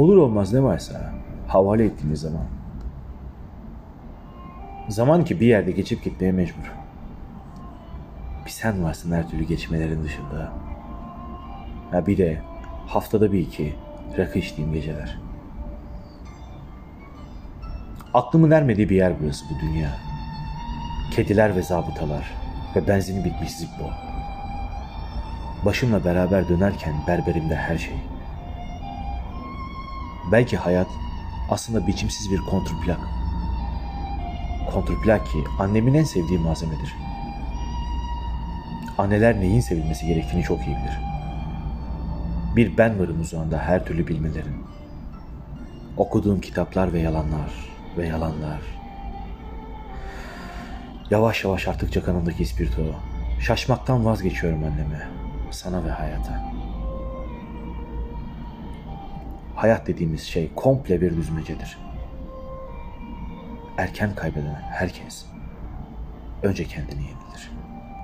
Olur olmaz ne varsa havale ettiğimiz zaman. Zaman ki bir yerde geçip gitmeye mecbur. Bir sen varsın her türlü geçmelerin dışında. Ha bir de haftada bir iki rakı içtiğim geceler. Aklımın ermediği bir yer burası bu dünya. Kediler ve zabıtalar ve benzini bitmiş zippo. Başımla beraber dönerken berberimde her şey. Belki hayat aslında biçimsiz bir kontrplak. Kontrplak ki annemin en sevdiği malzemedir. Anneler neyin sevilmesi gerektiğini çok iyi bilir. Bir ben varım uzağında her türlü bilmelerin. Okuduğum kitaplar ve yalanlar ve yalanlar. Yavaş yavaş arttıkça kanımdaki ispirto. Şaşmaktan vazgeçiyorum anneme, sana ve hayata. Hayat dediğimiz şey komple bir düzmecedir. Erken kaybeden herkes önce kendini yenilir.''